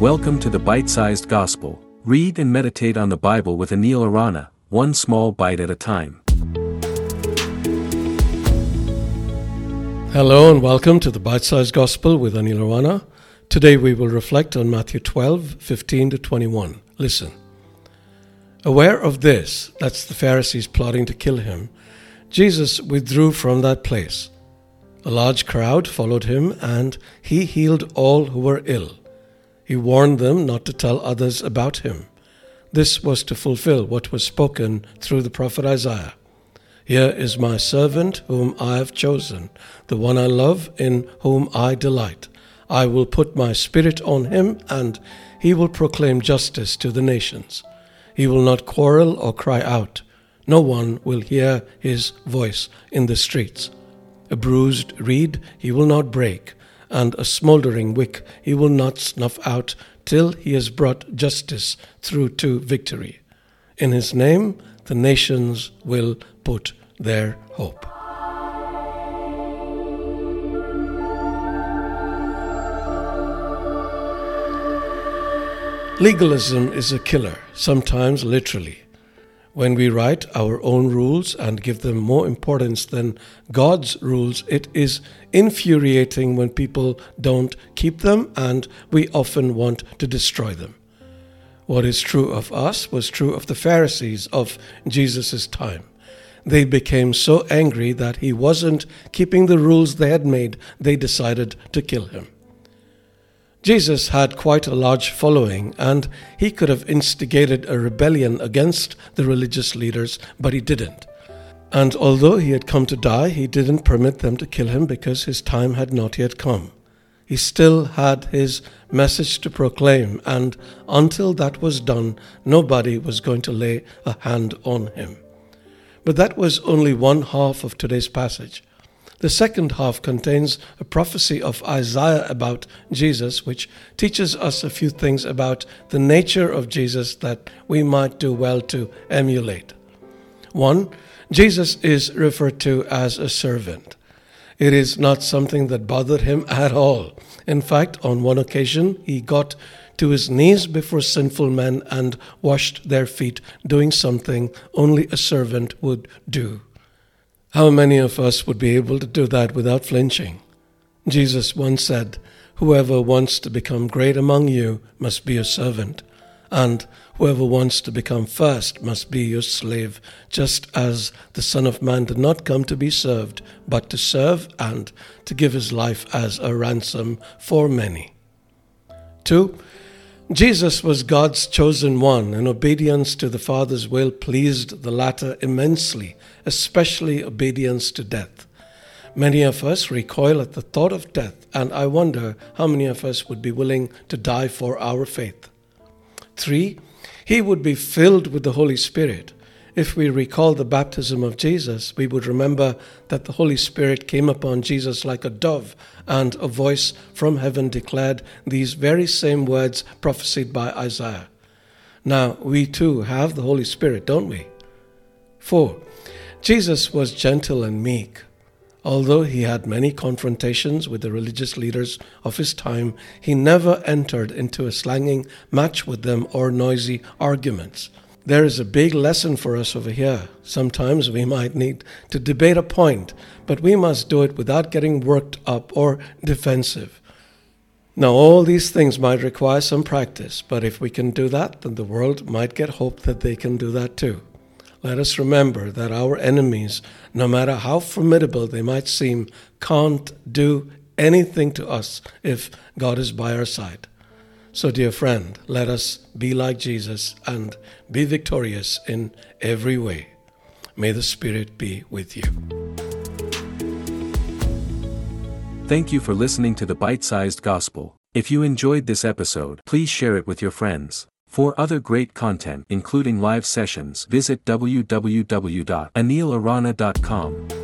Welcome to the Bite Sized Gospel. Read and meditate on the Bible with Anil Arana, one small bite at a time. Hello and welcome to the Bite Sized Gospel with Anil Arana. Today we will reflect on Matthew 12, 15 to 21. Listen. Aware of this, that's the Pharisees plotting to kill him, Jesus withdrew from that place. A large crowd followed him, and he healed all who were ill. He warned them not to tell others about him. This was to fulfill what was spoken through the prophet Isaiah. Here is my servant whom I have chosen, the one I love, in whom I delight. I will put my spirit on him, and he will proclaim justice to the nations. He will not quarrel or cry out. No one will hear his voice in the streets. A bruised reed he will not break, and a smouldering wick he will not snuff out till he has brought justice through to victory. In his name the nations will put their hope. Legalism is a killer, sometimes literally when we write our own rules and give them more importance than God's rules, it is infuriating when people don't keep them and we often want to destroy them. What is true of us was true of the Pharisees of Jesus' time. They became so angry that he wasn't keeping the rules they had made, they decided to kill him. Jesus had quite a large following, and he could have instigated a rebellion against the religious leaders, but he didn't. And although he had come to die, he didn't permit them to kill him because his time had not yet come. He still had his message to proclaim, and until that was done, nobody was going to lay a hand on him. But that was only one half of today's passage. The second half contains a prophecy of Isaiah about Jesus, which teaches us a few things about the nature of Jesus that we might do well to emulate. One, Jesus is referred to as a servant. It is not something that bothered him at all. In fact, on one occasion, he got to his knees before sinful men and washed their feet, doing something only a servant would do. How many of us would be able to do that without flinching? Jesus once said, Whoever wants to become great among you must be your servant, and whoever wants to become first must be your slave, just as the Son of Man did not come to be served, but to serve and to give his life as a ransom for many. 2. Jesus was God's chosen one, and obedience to the Father's will pleased the latter immensely, especially obedience to death. Many of us recoil at the thought of death, and I wonder how many of us would be willing to die for our faith. 3. He would be filled with the Holy Spirit. If we recall the baptism of Jesus, we would remember that the Holy Spirit came upon Jesus like a dove, and a voice from heaven declared these very same words prophesied by Isaiah. Now, we too have the Holy Spirit, don't we? 4. Jesus was gentle and meek. Although he had many confrontations with the religious leaders of his time, he never entered into a slanging match with them or noisy arguments. There is a big lesson for us over here. Sometimes we might need to debate a point, but we must do it without getting worked up or defensive. Now, all these things might require some practice, but if we can do that, then the world might get hope that they can do that too. Let us remember that our enemies, no matter how formidable they might seem, can't do anything to us if God is by our side. So, dear friend, let us be like Jesus and be victorious in every way. May the Spirit be with you. Thank you for listening to the Bite Sized Gospel. If you enjoyed this episode, please share it with your friends. For other great content, including live sessions, visit www.anilarana.com.